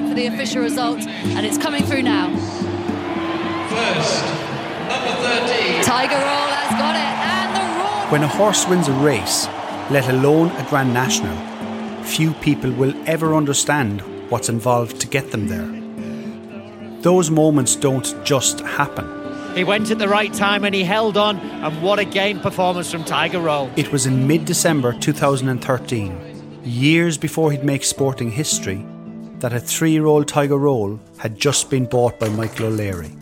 Wait for the official result, and it's coming through now. First, number 13. Tiger Roll has got it, and the roar. When a horse wins a race, let alone a Grand National, few people will ever understand what's involved to get them there. Those moments don't just happen. He went at the right time and he held on, and what a game performance from Tiger Roll. It was in mid December 2013, years before he'd make sporting history, that a three year old Tiger Roll had just been bought by Michael O'Leary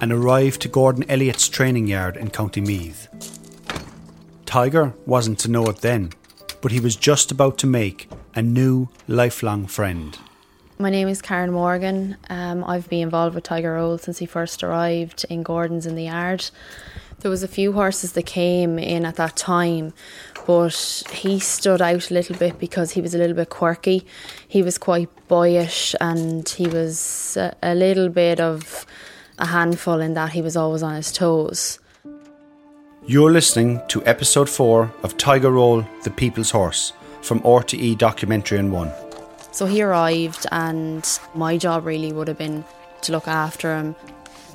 and arrived to Gordon Elliott's training yard in County Meath. Tiger wasn't to know it then, but he was just about to make a new lifelong friend. My name is Karen Morgan. Um, I've been involved with Tiger Roll since he first arrived in Gordon's in the yard. There was a few horses that came in at that time, but he stood out a little bit because he was a little bit quirky. He was quite boyish and he was a, a little bit of a handful in that he was always on his toes. You're listening to episode 4 of Tiger Roll, The People's Horse from RTE Documentary On One. So he arrived, and my job really would have been to look after him.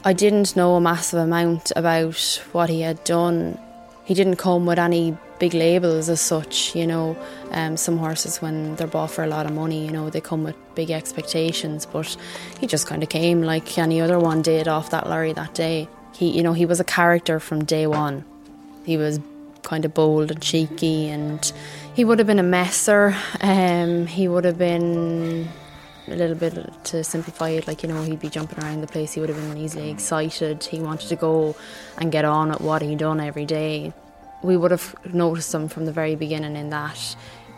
I didn't know a massive amount about what he had done. He didn't come with any big labels as such, you know. Um, some horses, when they're bought for a lot of money, you know, they come with big expectations. But he just kind of came like any other one did off that lorry that day. He, you know, he was a character from day one. He was kind of bold and cheeky, and he would have been a messer. Um, he would have been a little bit to simplify it, like you know, he'd be jumping around the place. He would have been easily excited. He wanted to go and get on at what he'd done every day. We would have noticed him from the very beginning in that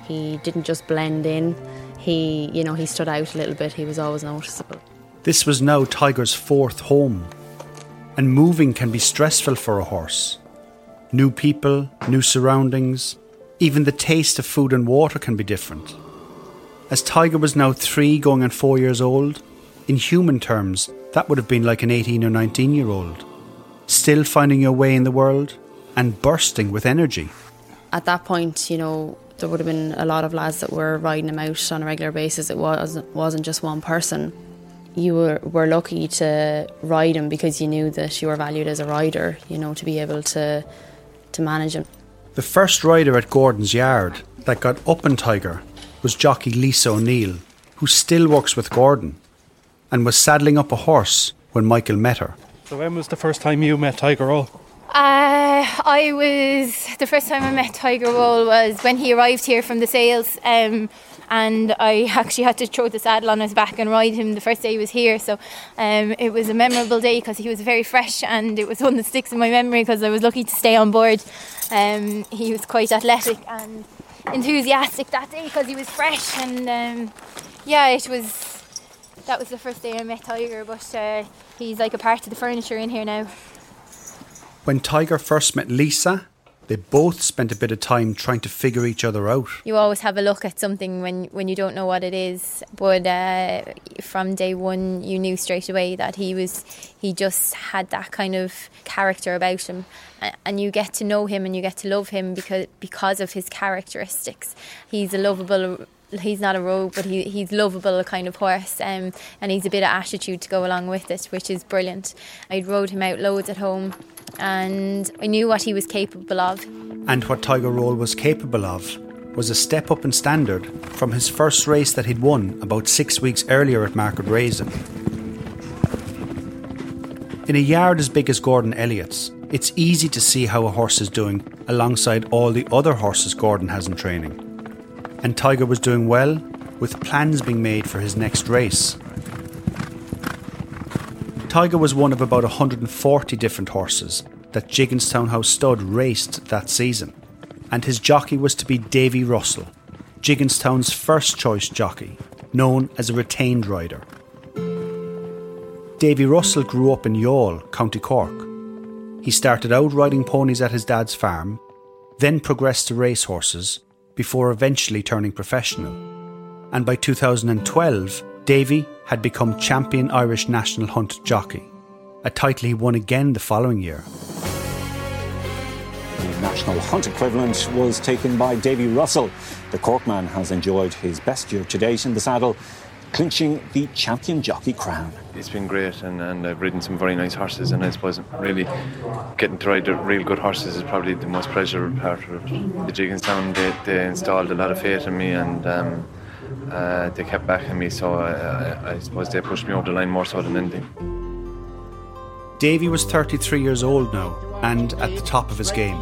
he didn't just blend in. He, you know, he stood out a little bit. He was always noticeable. This was now Tiger's fourth home, and moving can be stressful for a horse. New people, new surroundings, even the taste of food and water can be different. As Tiger was now three going on four years old, in human terms, that would have been like an 18 or 19 year old. Still finding your way in the world and bursting with energy. At that point, you know, there would have been a lot of lads that were riding him out on a regular basis. It wasn't, wasn't just one person. You were, were lucky to ride him because you knew that you were valued as a rider, you know, to be able to to manage him. The first rider at Gordon's yard that got up in Tiger was jockey Lisa O'Neill, who still works with Gordon, and was saddling up a horse when Michael met her. So when was the first time you met Tiger Roll? Uh, I was the first time I met Tiger Roll was when he arrived here from the sales, um, and I actually had to throw the saddle on his back and ride him the first day he was here. So um, it was a memorable day because he was very fresh, and it was one that sticks in my memory because I was lucky to stay on board. Um, he was quite athletic and enthusiastic that day because he was fresh, and um, yeah, it was. That was the first day I met Tiger, but uh, he's like a part of the furniture in here now. When Tiger first met Lisa, they both spent a bit of time trying to figure each other out. You always have a look at something when, when you don't know what it is, but uh, from day one, you knew straight away that he was he just had that kind of character about him, and you get to know him and you get to love him because because of his characteristics. He's a lovable he's not a rogue, but he, he's lovable kind of horse, um, and he's a bit of attitude to go along with it, which is brilliant. I rode him out loads at home, and I knew what he was capable of. And what Tiger Roll was capable of was a step up in standard from his first race that he'd won about six weeks earlier at Market Rasen. In a yard as big as Gordon Elliott's, it's easy to see how a horse is doing alongside all the other horses Gordon has in training. And Tiger was doing well, with plans being made for his next race. Tiger was one of about 140 different horses that Gigginstown House Stud raced that season, and his jockey was to be Davy Russell, Gigginstown's first choice jockey, known as a retained rider. Davy Russell grew up in Youghal, County Cork. He started out riding ponies at his dad's farm, then progressed to racehorses, before eventually turning professional. And by 2012, Davy had become champion Irish national hunt jockey, a title he won again the following year. The national hunt equivalent was taken by Davy Russell. The Corkman has enjoyed his best year to date in the saddle, clinching the champion jockey crown. It's been great, and, and I've ridden some very nice horses, and I suppose really getting to ride the real good horses is probably the most pleasurable part of it. The Gigginstown, they, they installed a lot of faith in me, and um, uh, they kept backing me, so I, I, I suppose they pushed me over the line more so than anything. Davy was 33 years old now and at the top of his game.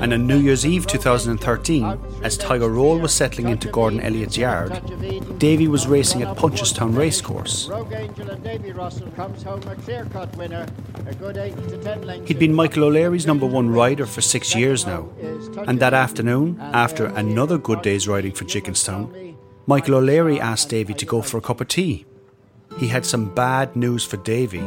And on New Year's Eve 2013, as Tiger Roll was settling into Gordon Elliott's yard, Davy was racing at Punchestown Racecourse. He'd been Michael O'Leary's number one rider for six years now, and that afternoon, after another good day's riding for Gigginstown, Michael O'Leary asked Davy to go for a cup of tea. He had some bad news for Davy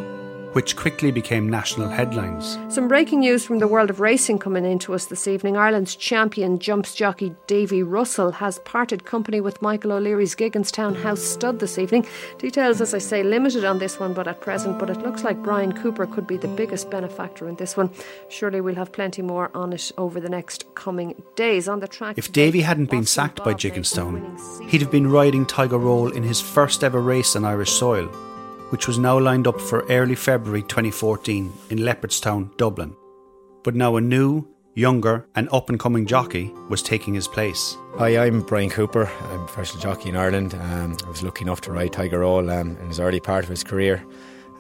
which quickly became national headlines. Some breaking news from the world of racing coming into us this evening. Ireland's champion jumps jockey Davy Russell has parted company with Michael O'Leary's Gigginstown House stud this evening. Details, as I say, limited on this one, but at present, but it looks like Bryan Cooper could be the biggest benefactor in this one. Surely we'll have plenty more on it over the next coming days. On the track, if Davy hadn't been sacked by Gigginstown, he'd have been riding Tiger Roll in his first ever race on Irish soil which was now lined up for early February 2014 in Leopardstown, Dublin. But now a new, younger, and up and coming jockey was taking his place. Hi, I'm Bryan Cooper. I'm a professional jockey in Ireland. Um, I was lucky enough to ride Tiger Roll um, in his early part of his career.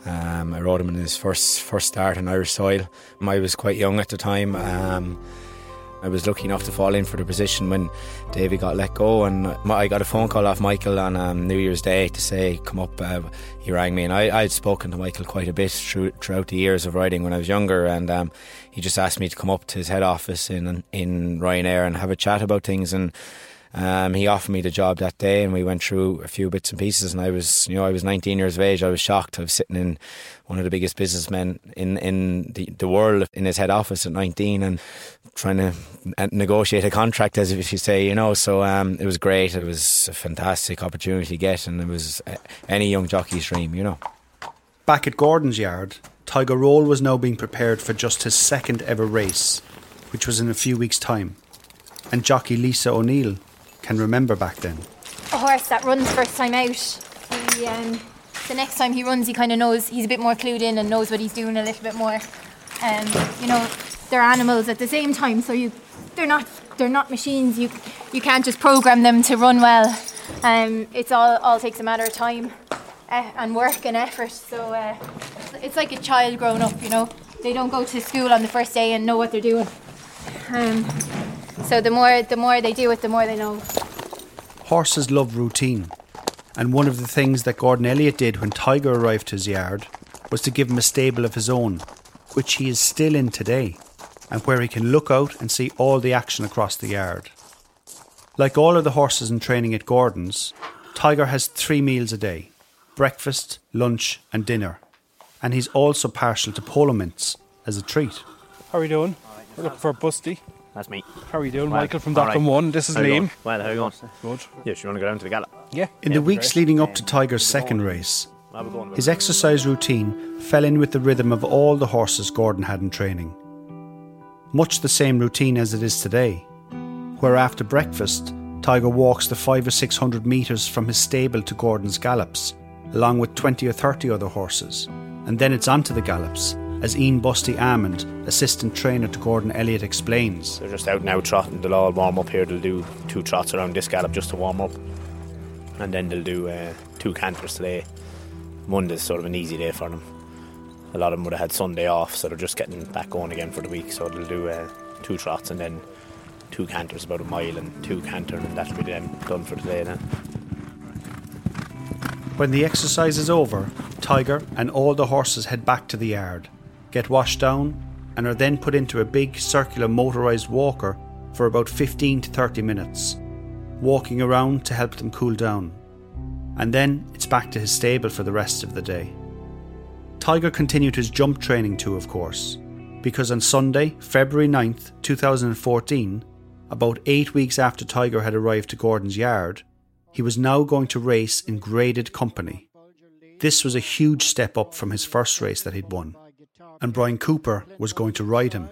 Um, I rode him in his first first start on Irish soil. I was quite young at the time. I was lucky enough to fall in for the position when Davy got let go, and I got a phone call off Michael on um, New Year's Day to say, "Come up." Uh, he rang me, and I, I'd spoken to Michael quite a bit through, throughout the years of riding when I was younger, and um, he just asked me to come up to his head office in in Ryanair and have a chat about things and. Um, he offered me the job that day, and we went through a few bits and pieces. And I was, you know, I was 19 years of age. I was shocked. I was sitting in one of the biggest businessmen in in the, the world in his head office at 19, and trying to negotiate a contract, as if you say, you know. So um, it was great. It was a fantastic opportunity to get, and it was uh, any young jockey's dream, you know. Back at Gordon's yard, Tiger Roll was now being prepared for just his second ever race, which was in a few weeks' time. And jockey Lisa O'Neill can remember back then. A horse that runs first time out. He, um, the next time he runs, he kind of knows he's a bit more clued in and knows what he's doing a little bit more. Um, you know, they're animals at the same time, so you they're not they're not machines. You you can't just program them to run well. Um, it's all all takes a matter of time uh, and work and effort. So uh, it's like a child growing up. You know, they don't go to school on the first day and know what they're doing. Um, so the more the more they do it, the more they know. Horses love routine, and one of the things that Gordon Elliott did when Tiger arrived to his yard was to give him a stable of his own, which he is still in today, and where he can look out and see all the action across the yard. Like all of the horses in training at Gordon's, Tiger has three meals a day breakfast, lunch, and dinner, and he's also partial to polo mints as a treat. How are you doing? We're looking for Busty. That's me. How are you doing, Well, Michael from all Dockland right. One? This is How Liam. going? Well, how are you going? Good. Yes, you want to go down to the gallop? Yeah. In the weeks leading up to Tiger's second race, his exercise routine fell in with the rhythm of all the horses Gordon had in training. Much the same routine as it is today, where after breakfast, Tiger walks the five or six hundred metres from his stable to Gordon's gallops, along with 20 or 30 other horses, and then it's on to the gallops, as Ian Busty Amond, assistant trainer to Gordon Elliott, explains. They're just out now trotting. They'll all warm up here. They'll do two trots around this gallop just to warm up. And then they'll do uh, two canters today. Monday's sort of an easy day for them. A lot of them would have had Sunday off, so they're just getting back going again for the week. So they'll do uh, two trots and then two canters, about a mile, and two canter, and that'll be them done for today then. When the exercise is over, Tiger and all the horses head back to the yard, get washed down, and are then put into a big circular motorised walker for about 15 to 30 minutes, walking around to help them cool down. And then it's back to his stable for the rest of the day. Tiger continued his jump training too, of course, because on Sunday, February 9th, 2014, about eight weeks after Tiger had arrived to Gordon's yard, he was now going to race in graded company. This was a huge step up from his first race that he'd won, and Bryan Cooper was going to ride him.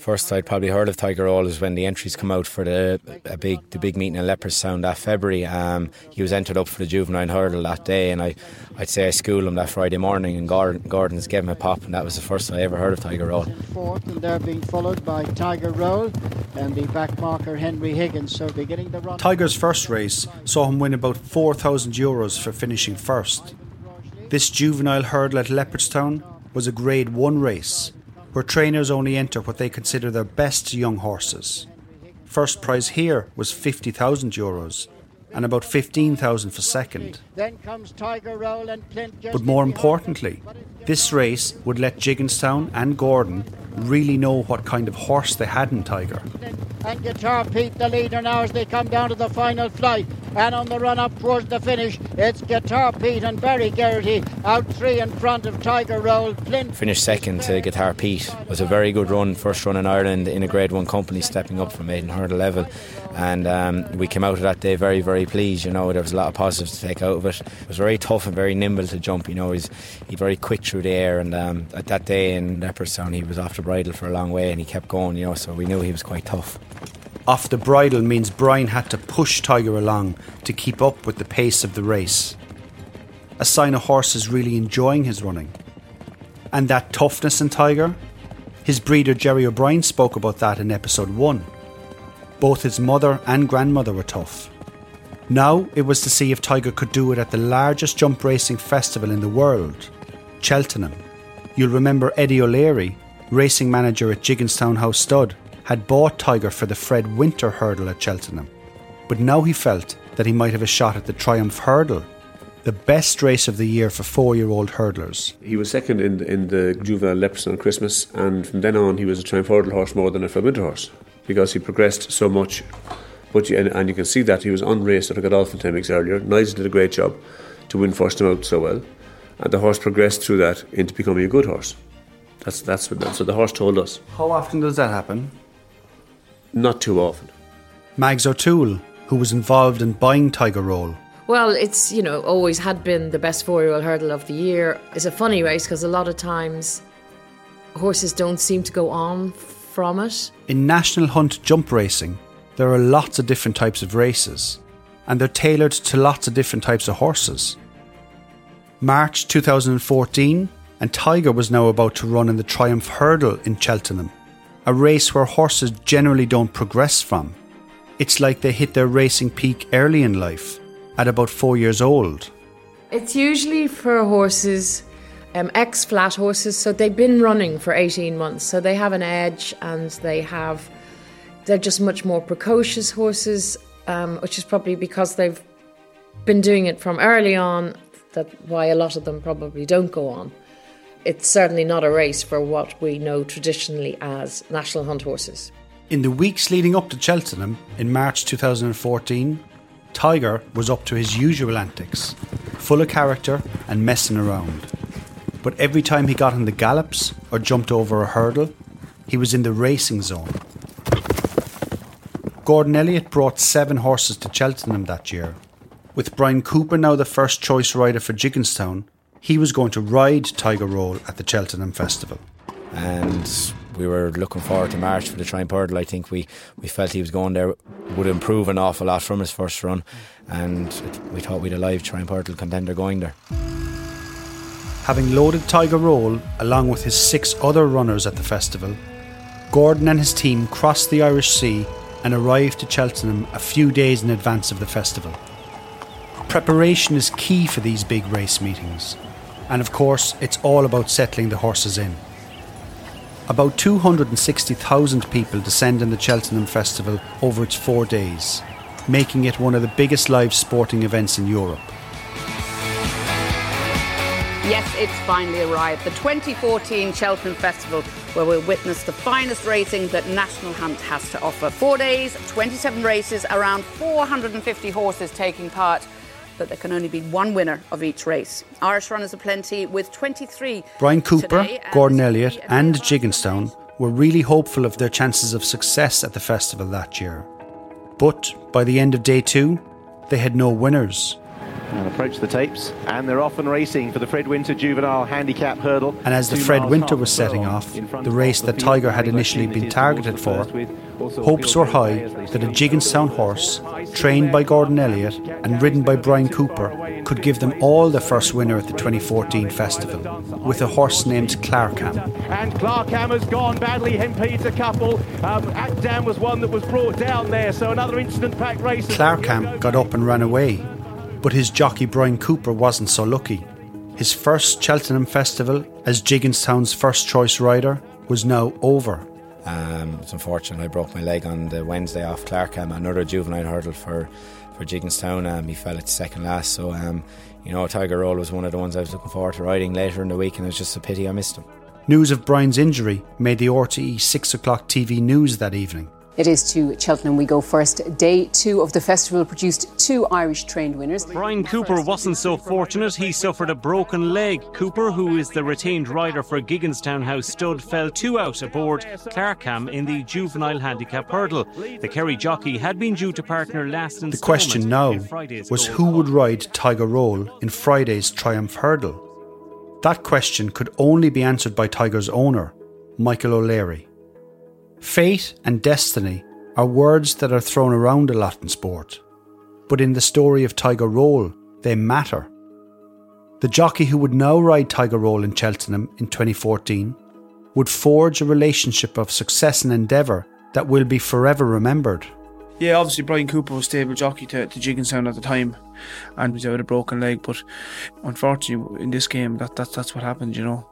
First I'd probably heard of Tiger Roll is when the entries come out for the a big the big meeting in Leopardstown that February. Um, he was entered up for the juvenile hurdle that day, and I I'd say I schooled him that Friday morning, and Gordon, Gordon's gave him a pop, and that was the first I ever heard of Tiger Roll. Fourth, and they're being followed by Tiger Roll and the back marker Henry Higgins. So beginning the run. Tiger's first race saw him win about four thousand euros for finishing first. This juvenile hurdle at Leopardstown was a Grade One race where trainers only enter what they consider their best young horses. First prize here was 50,000 euros and about 15,000 for second. But more importantly, this race would let Gigginstown and Gordon really know what kind of horse they had in Tiger. And Guitar Pete, the leader now as they come down to the final flight. And on the run up towards the finish, it's Guitar Pete and Barry Geraghty out three in front of Tiger Roll. Flint. Finished second to Guitar Pete. It was a very good run, first run in Ireland in a Grade 1 company, stepping up from maiden hurdle level. And um, we came out of that day very, very pleased. You know, there was a lot of positives to take out of it. It was very tough and very nimble to jump. You know, he's he very quick through the air. And um, at that day in Leopardstown, he was off the bridle for a long way and he kept going. You know, so we knew he was quite tough. Off the bridle means Bryan had to push Tiger along to keep up with the pace of the race. A sign a horse is really enjoying his running. And that toughness in Tiger? His breeder Jerry O'Brien spoke about that in episode 1. Both his mother and grandmother were tough. Now it was to see if Tiger could do it at the largest jump racing festival in the world, Cheltenham. You'll remember Eddie O'Leary, racing manager at Gigginstown House Stud, had bought Tiger for the Fred Winter hurdle at Cheltenham. But now he felt that he might have a shot at the Triumph Hurdle, the best race of the year for four year old hurdlers. He was second in, in the juvenile Leopardstown on Christmas, and from then on, he was a Triumph Hurdle horse more than a Fred Winter horse because he progressed so much. But you, and, and, you can see that he was on race at Godolphin 10 weeks earlier. Nigel did a great job to win first time out so well, and the horse progressed through that into becoming a good horse. That's that's what that's what the horse told us. How often does that happen? Not too often. Mags O'Toole, who was involved in buying Tiger Roll. Well, it's, you know, always had been the best four year old hurdle of the year. It's a funny race because a lot of times horses don't seem to go on from it. In National Hunt jump racing, there are lots of different types of races, and they're tailored to lots of different types of horses. March 2014, and Tiger was now about to run in the Triumph Hurdle in Cheltenham a race where horses generally don't progress from. It's like they hit their racing peak early in life, at about four years old. It's usually for horses, um, ex flat horses, so they've been running for 18 months, so they have an edge and they have, they're just much more precocious horses, um, which is probably because they've been doing it from early on, that why a lot of them probably don't go on it's certainly not a race for what we know traditionally as national hunt horses. In the weeks leading up to Cheltenham in March 2014, Tiger was up to his usual antics, full of character and messing around. But every time he got on the gallops or jumped over a hurdle, he was in the racing zone. Gordon Elliott brought seven horses to Cheltenham that year. With Bryan Cooper now the first choice rider for Gigginstown, he was going to ride Tiger Roll at the Cheltenham Festival. And we were looking forward to March for the Triumph Hurdle. I think we, we felt he was going there, would improve an awful lot from his first run, and we thought we'd a live Triumph Hurdle contender going there. Having loaded Tiger Roll along with his six other runners at the festival, Gordon and his team crossed the Irish Sea and arrived to Cheltenham a few days in advance of the festival. Preparation is key for these big race meetings and of course, it's all about settling the horses in. About 260,000 people descend in the Cheltenham Festival over its four days, making it one of the biggest live sporting events in Europe. Yes, it's finally arrived. The 2014 Cheltenham Festival where we'll witness the finest racing that National Hunt has to offer. Four days, 27 races, around 450 horses taking part but there can only be one winner of each race. Irish runners are plenty with 23. Brian Cooper, today, Gordon Elliott, and Gigginstown were really hopeful of their chances of success at the festival that year. But by the end of day two, they had no winners. And approach the tapes, and they're off and racing for the Fred Winter Juvenile Handicap Hurdle. And as the Fred Winter was setting off, the race that. Tiger had initially been targeted for, the first with also hopes were high Gray as they that a Gigginstown horse, trained by Gordon Elliott and ridden by Bryan Cooper, could give them all the first winner at the 2014 festival, with a horse named Clarcam. And Clarcam has gone badly. Hempede's a couple. Um, Akdam was one that was brought down there. So another incident packed race. Clarcam got up and ran away, but his jockey Bryan Cooper wasn't so lucky. His first Cheltenham festival as Gigginstown's first choice rider was now over. Um, it's unfortunate I broke my leg on the Wednesday off Clarcam, another juvenile hurdle for for Gigginstown. Um, he fell at second last, so um, you know Tiger Roll was one of the ones I was looking forward to riding later in the week, and it was just a pity I missed him. News of Bryan's injury made the RTE 6 o'clock TV news that evening. It is to Cheltenham we go first. Day two of the festival produced two Irish trained winners. Bryan Cooper wasn't so fortunate. He suffered a broken leg. Cooper, who is the retained rider for Gigginstown House Stud, fell two out aboard Clarcam in the juvenile handicap hurdle. The Kerry jockey had been due to partner last in The question now was who would ride Tiger Roll in Friday's Triumph Hurdle? That question could only be answered by Tiger's owner, Michael O'Leary. Fate and destiny are words that are thrown around a lot in sport, but in the story of Tiger Roll, they matter. The jockey who would now ride Tiger Roll in Cheltenham in 2014 would forge a relationship of success and endeavour that will be forever remembered. Yeah, obviously Bryan Cooper was stable jockey to, to Gigginstown at the time and was out a broken leg, but unfortunately in this game that, that that's what happened, you know.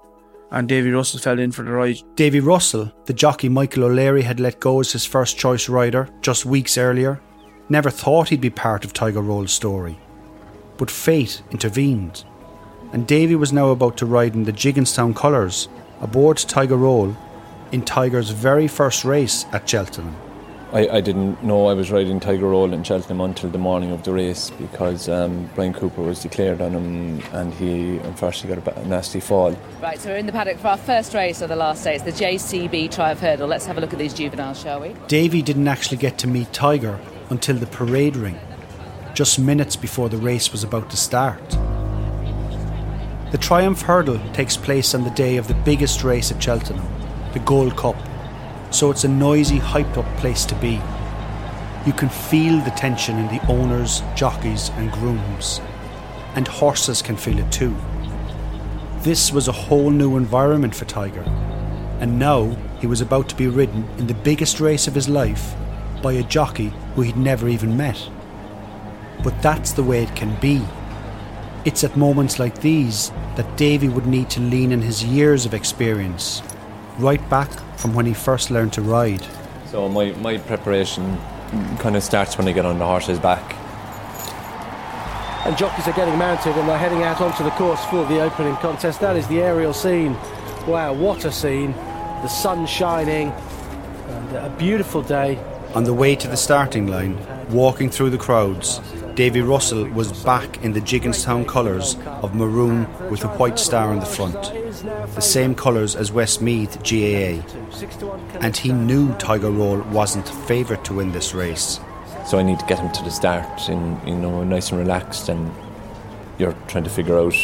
And Davy Russell fell in for the ride. Davy Russell, the jockey Michael O'Leary had let go as his first choice rider just weeks earlier, never thought he'd be part of Tiger Roll's story. But fate intervened, and Davy was now about to ride in the Gigginstown colours aboard Tiger Roll in Tiger's very first race at Cheltenham. I, I didn't know I was riding Tiger Roll in Cheltenham until the morning of the race because um, Bryan Cooper was declared on him and he unfortunately got a nasty fall. Right, so we're in the paddock for our first race of the last day. It's the JCB Triumph Hurdle. Let's have a look at these juveniles, shall we? Davy didn't actually get to meet Tiger until the parade ring, just minutes before the race was about to start. The Triumph Hurdle takes place on the day of the biggest race at Cheltenham, the Gold Cup, so it's a noisy, hyped up place to be. You can feel the tension in the owners, jockeys, and grooms, and horses can feel it too. This was a whole new environment for Tiger, and now he was about to be ridden in the biggest race of his life by a jockey who he'd never even met. But that's the way it can be. It's at moments like these that Davy would need to lean on his years of experience, right back from when he first learned to ride. So my, my preparation kind of starts when I get on the horse's back. And jockeys are getting mounted and they're heading out onto the course for the opening contest. That is the aerial scene. Wow, what a scene. The sun shining, and a beautiful day. On the way to the starting line, walking through the crowds, Davy Russell was back in the Gigginstown colours of maroon with a white star on the front, the same colours as Westmeath GAA. And he knew Tiger Roll wasn't favourite to win this race. So I need to get him to the start in you know nice and relaxed and you're trying to figure out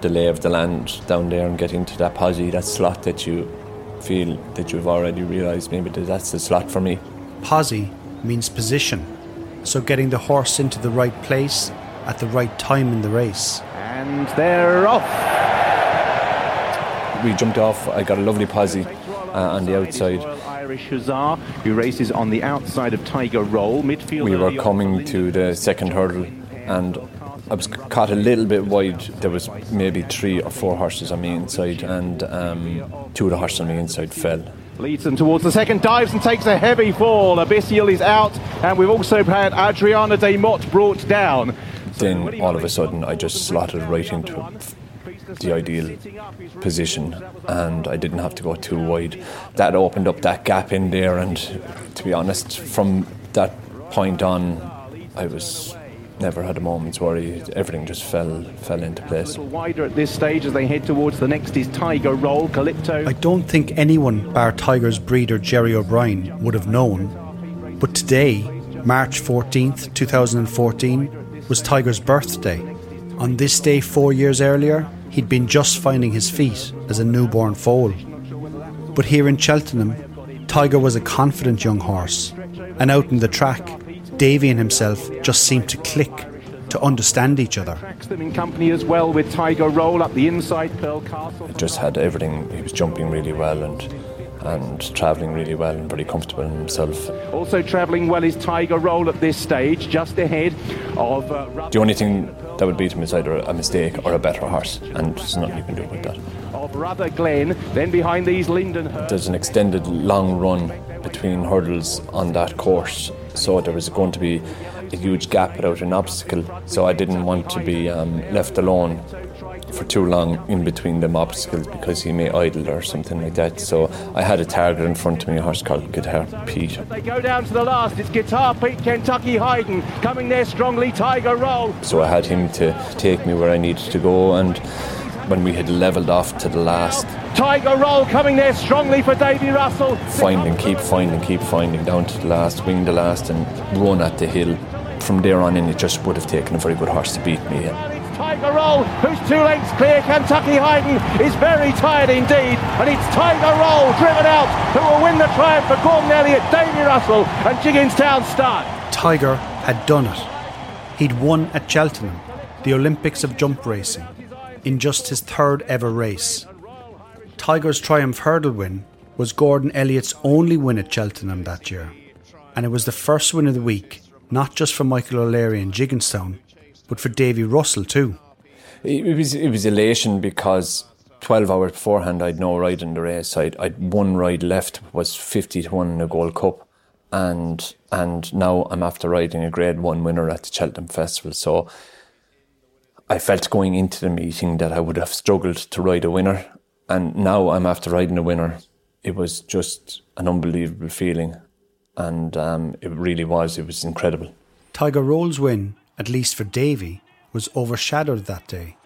the lay of the land down there and get into that posse, that slot that you feel that you've already realised maybe that that's the slot for me. Posse means position, so getting the horse into the right place at the right time in the race. And they're off. We jumped off, I got a lovely posse uh, on the outside. Irish Hussar, who races on the outside of Tiger Roll. Midfield. We were coming to the second hurdle and I was caught a little bit wide. There was maybe three or four horses on the inside and um, two of the horses on the inside fell. Leads them towards the second, dives and takes a heavy fall. Abyssial is out, and we've also had Adriana des Mottes brought down. Then all of a sudden I just slotted right into the ideal position, and I didn't have to go too wide. That opened up that gap in there, and to be honest, from that point on, I was never had a moment's worry. Everything just fell fell into place. Wider at this stage as they head towards the next is Tiger Roll, Calipto. I don't think anyone, bar Tiger's breeder Jerry O'Brien, would have known. But today, March 14th, 2014, was Tiger's birthday. On this day, four years earlier, he'd been just finding his feet as a newborn foal. But here in Cheltenham, Tiger was a confident young horse, and out in the track, Davy and himself just seemed to click, to understand each other. Tracks them in company as well with Tiger Roll up the inside, Pearl Castle. It just had everything. He was jumping really well and and travelling really well and very comfortable in himself. Also travelling well is Tiger Roll at this stage, just ahead of. Uh, The only thing that would beat him is either a mistake or a better horse, and there's nothing you can do about that. of Rutherglen. Then behind these, Linden. There's an extended long run between hurdles on that course, so there was going to be a huge gap without an obstacle. So I didn't want to be um, left alone for too long in between them obstacles because he may idle or something like that. So I had a target in front of me, a horse called Guitar Pete. They go down to the last. It's Guitar Pete, Kentucky Hyden coming there strongly. Tiger Roll. So I had him to take me where I needed to go, and when we had levelled off to the last, Tiger Roll coming there strongly for Davy Russell. finding, keep finding, keep finding, down to the last, wing the last, and run at the hill. From there on in, it just would have taken a very good horse to beat me. And it's Tiger Roll, who's two lengths clear. Kentucky Hyden is very tired indeed. And it's Tiger Roll driven out who will win the triumph for Gordon Elliott, Davy Russell, and Gigginstown start. Tiger had done it. He'd won at Cheltenham, the Olympics of jump racing, in just his third ever race. Tiger's Triumph Hurdle win was Gordon Elliott's only win at Cheltenham that year, and it was the first win of the week, not just for Michael O'Leary and Gigginstown, but for Davy Russell too. It, was it was elation because twelve hours beforehand I'd no ride in the race. I'd, I'd one ride left was fifty to one in the Gold Cup, and and now I'm after riding a Grade One winner at the Cheltenham Festival. So I felt going into the meeting that I would have struggled to ride a winner, and now I'm after riding a winner. It was just an unbelievable feeling, and um, it really was. It was incredible. Tiger Roll's win, at least for Davy, was overshadowed that day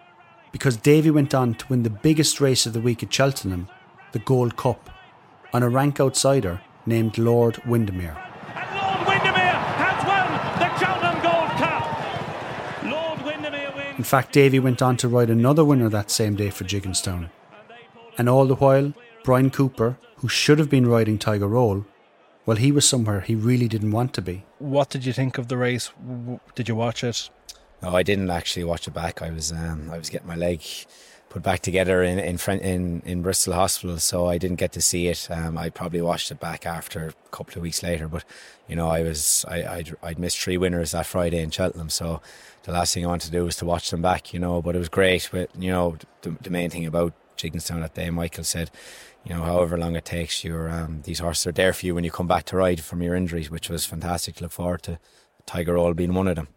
because Davy went on to win the biggest race of the week at Cheltenham, the Gold Cup, on a rank outsider named Lord Windermere has won the Cheltenham Gold Cup. Lord Windermere wins. In fact, Davy went on to ride another winner that same day for Gigginstown. And all the while, Bryan Cooper, who should have been riding Tiger Roll, well, he was somewhere he really didn't want to be. What did you think of the race? Did you watch it? No, I didn't actually watch it back. I was um, I was getting my leg put back together in in, in in Bristol Hospital, so I didn't get to see it. Um, I probably watched it back after a couple of weeks later. But you know, I was I I'd, I'd missed three winners that Friday in Cheltenham, so the last thing I wanted to do was to watch them back. You know, but it was great. But you know, the, the main thing about Gigginstown that day, Michael said. You know, however long it takes, your um, these horses are there for you when you come back to ride from your injuries, which was fantastic. to Look forward to Tiger Roll being one of them.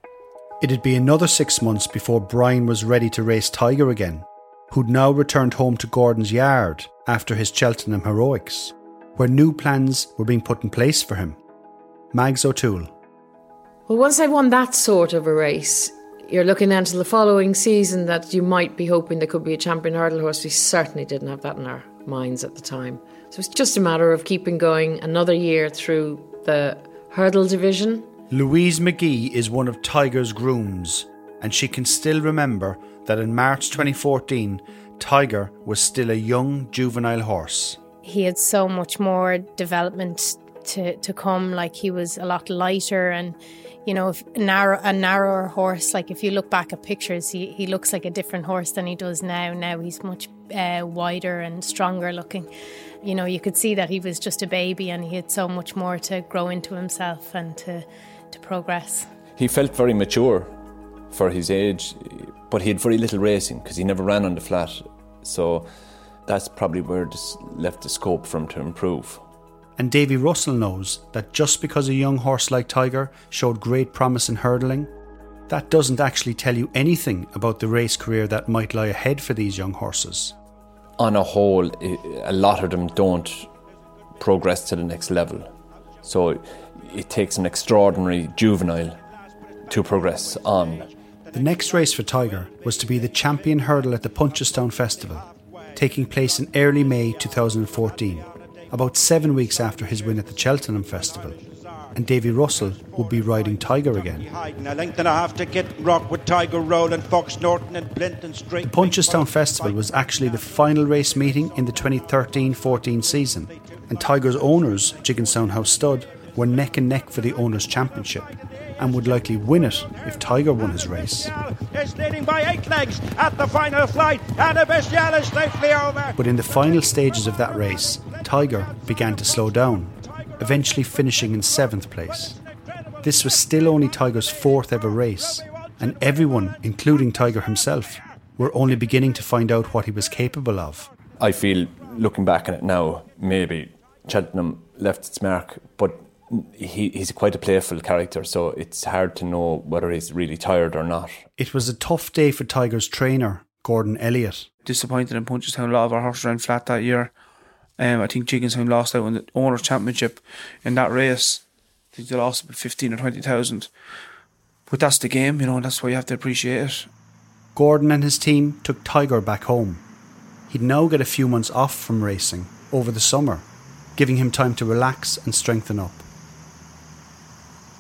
It'd be another six months before Bryan was ready to race Tiger again, who'd now returned home to Gordon's yard after his Cheltenham heroics, where new plans were being put in place for him. Mags O'Toole. Well, once I won that sort of a race, you're looking into the following season that you might be hoping there could be a champion hurdle horse. We certainly didn't have that in our minds at the time. So it's just a matter of keeping going another year through the hurdle division. Louise McGee is one of Tiger's grooms, and she can still remember that in March 2014, Tiger was still a young juvenile horse. he had so much more development to, to come. Like he was a lot lighter and, you know, if narrow, a narrower horse. Like if you look back at pictures, he, he looks like a different horse than he does now. Now he's much uh, wider and stronger looking. You know, you could see that he was just a baby and he had so much more to grow into himself and to, to progress. He felt very mature for his age, but he had very little racing because he never ran on the flat. So that's probably where this left the scope for him to improve. And Davy Russell knows that just because a young horse like Tiger showed great promise in hurdling, that doesn't actually tell you anything about the race career that might lie ahead for these young horses. On a whole, a lot of them don't progress to the next level. So it takes an extraordinary juvenile to progress on. The next race for Tiger was to be the champion hurdle at the Punchestown Festival, taking place in early May 2014, about seven weeks after his win at the Cheltenham Festival. And Davy Russell would be riding Tiger again. A length and a half to get rock with Tiger Roll Fox Norton and Blinton Straight. The Punchestown Festival was actually the final race meeting in the 2013 14 season, and Tiger's owners, Gigginstown House Stud, were neck and neck for the Owners' Championship and would likely win it if Tiger won his race. Is leading by eight legs at the final flight, and the is safely over. But in the final stages of that race, Tiger began to slow down, eventually finishing in seventh place. This was still only Tiger's fourth ever race, and everyone, including Tiger himself, were only beginning to find out what he was capable of. I feel, looking back on it now, maybe Cheltenham left its mark, but he, he's quite a playful character, so it's hard to know whether he's really tired or not. It was a tough day for Tiger's trainer, Gordon Elliott. Disappointed in Punchestown. A lot of our horses ran flat that year. Um, I think Gigginstown lost out in the Owners' Championship in that race. I think they lost about 15 or 20,000. But that's the game, you know, and that's why you have to appreciate it. Gordon and his team took Tiger back home. He'd now get a few months off from racing over the summer, giving him time to relax and strengthen up.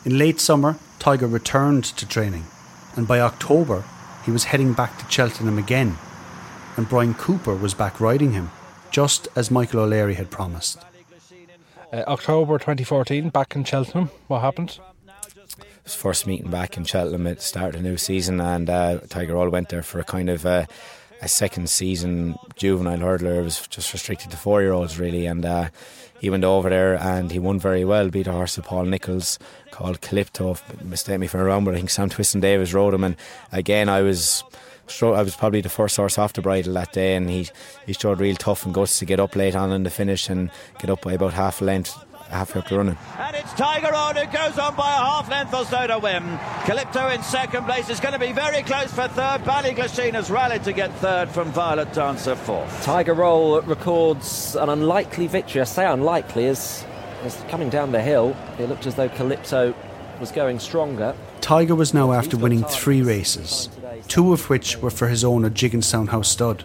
In late summer, Tiger returned to training, and by October, he was heading back to Cheltenham again, and Bryan Cooper was back riding him, just as Michael O'Leary had promised. Uh, October 2014, back in Cheltenham. What happened? His first meeting back in Cheltenham at the start of the new season, and uh, Tiger Roll went there for a kind of uh, a second season juvenile hurdler. It was just restricted to four year olds, really, and uh, he went over there and he won very well. Beat a horse of Paul Nicholls called Calipto. Mistake me for a wrong, but I think Sam Twiston-Davies rode him. And again, I was. I was probably the first horse off the bridle that day, and he he showed real tough and guts to get up late on in the finish and get up by about half a length halfway up the running. And it's Tiger Roll who goes on by a half length or so to win. Calipto in second place is going to be very close for third. Ballyglasheen has rallied to get third from Violet Dancer fourth. Tiger Roll records an unlikely victory. I say unlikely as, as coming down the hill, it looked as though Calipto was going stronger. Tiger was now after winning three races, two of which were for his owner Gigginstown House Stud.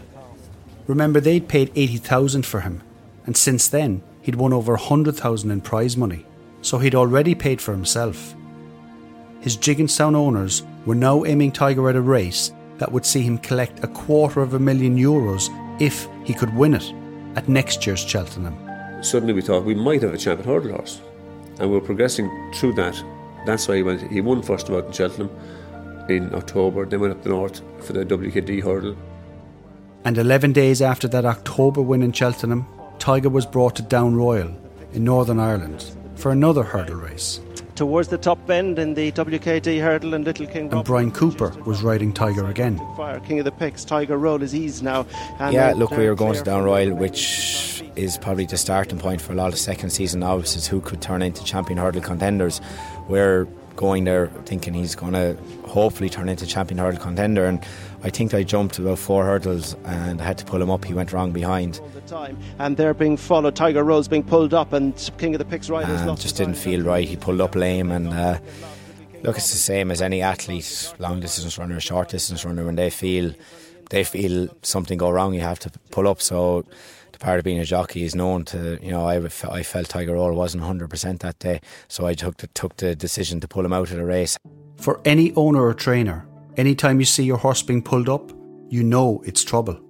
Remember, they'd paid 80,000 for him, and since then, he'd won over 100,000 in prize money, so he'd already paid for himself. His Gigginstown owners were now aiming Tiger at a race that would see him collect a quarter of a million euros if he could win it at next year's Cheltenham. Suddenly we thought we might have a champion hurdle horse, and we are progressing through that. That's why he went. He won first of all in Cheltenham in October, then went up the north for the WKD hurdle. And 11 days after that October win in Cheltenham, Tiger was brought to Down Royal in Northern Ireland for another hurdle race. Towards the top bend in the WKD hurdle and Little King. And Bryan Cooper was riding Tiger again. Fire King of the Picks, Tiger Roll is eased now. yeah, look, we were going to Down Royal, which is probably the starting point for a lot of second season novices who could turn into champion hurdle contenders. We're going there thinking he's going to hopefully turn into champion hurdle contender. And I think I jumped about four hurdles and I had to pull him up. He went wrong behind. And they're being followed. Tiger Roll's being pulled up, and King of the Picks riders and just didn't feel right. He pulled up lame and. Uh, look, it's the same as any athlete, long distance runner, short distance runner. When they feel they feel something go wrong, you have to pull up. So the part of being a jockey is known to, you know, I, I felt Tiger Roll wasn't 100% that day, so I took the, took the decision to pull him out of the race. For any owner or trainer, anytime you see your horse being pulled up, you know it's trouble.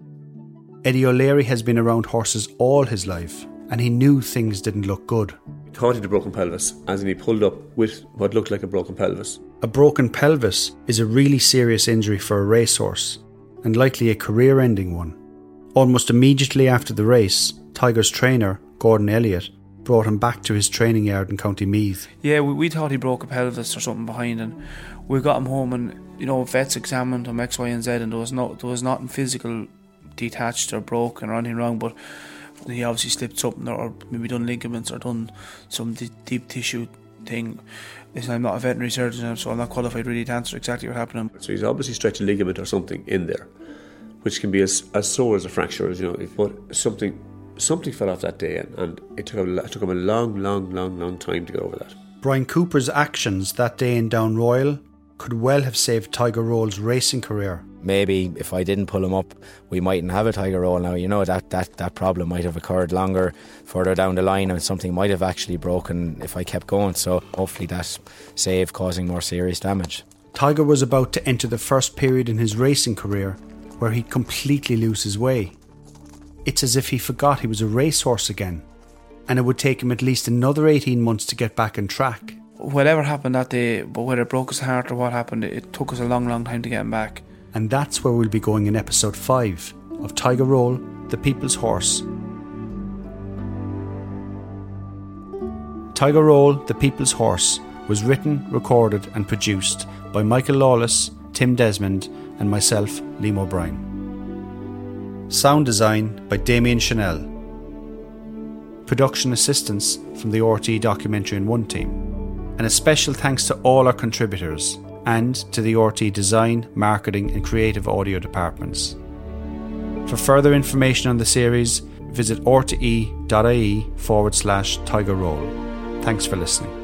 Eddie O'Leary has been around horses all his life, and he knew things didn't look good. He thought he had a broken pelvis, as in he pulled up with what looked like a broken pelvis. A broken pelvis is a really serious injury for a racehorse, and likely a career ending one. Almost immediately after the race, Tiger's trainer, Gordon Elliott, brought him back to his training yard in County Meath. Yeah, we, we thought he broke a pelvis or something behind, and we got him home, and you know, vets examined him X, Y, and Z, and there was no, there was nothing physical detached or broken or anything wrong, but he obviously slipped something or maybe done ligaments or done some deep tissue thing is I'm not a veterinary surgeon, so I'm not qualified really to answer exactly what happened. So he's obviously stretched a ligament or something in there, which can be as, as sore as a fracture, as you know. If, but something something fell off that day, and, and it took a, it took him a long, long, long, long time to get over that. Bryan Cooper's actions that day in Down Royal could well have saved Tiger Roll's racing career. Maybe if I didn't pull him up, we mightn't have a Tiger Roll now. You know that that that problem might have occurred longer further down the line, and something might have actually broken if I kept going. So hopefully that saved causing more serious damage. Tiger was about to enter the first period in his racing career where he'd completely lose his way. It's as if he forgot he was a racehorse again, and it would take him at least another 18 months to get back on track. Whatever happened that day, but whether it broke his heart or what happened, it took us a long, long time to get him back. And that's where we'll be going in episode 5 of Tiger Roll, The People's Horse. Tiger Roll, The People's Horse was written, recorded, and produced by Michael Lawless, Tim Desmond, and myself, Liam O'Brien. Sound design by Damian Chennells. Production assistance from the RTE Documentary On One team. And a special thanks to all our contributors and to the RTE design, marketing, and creative audio departments. For further information on the series, visit rte.ie forward slash tiger roll. Thanks for listening.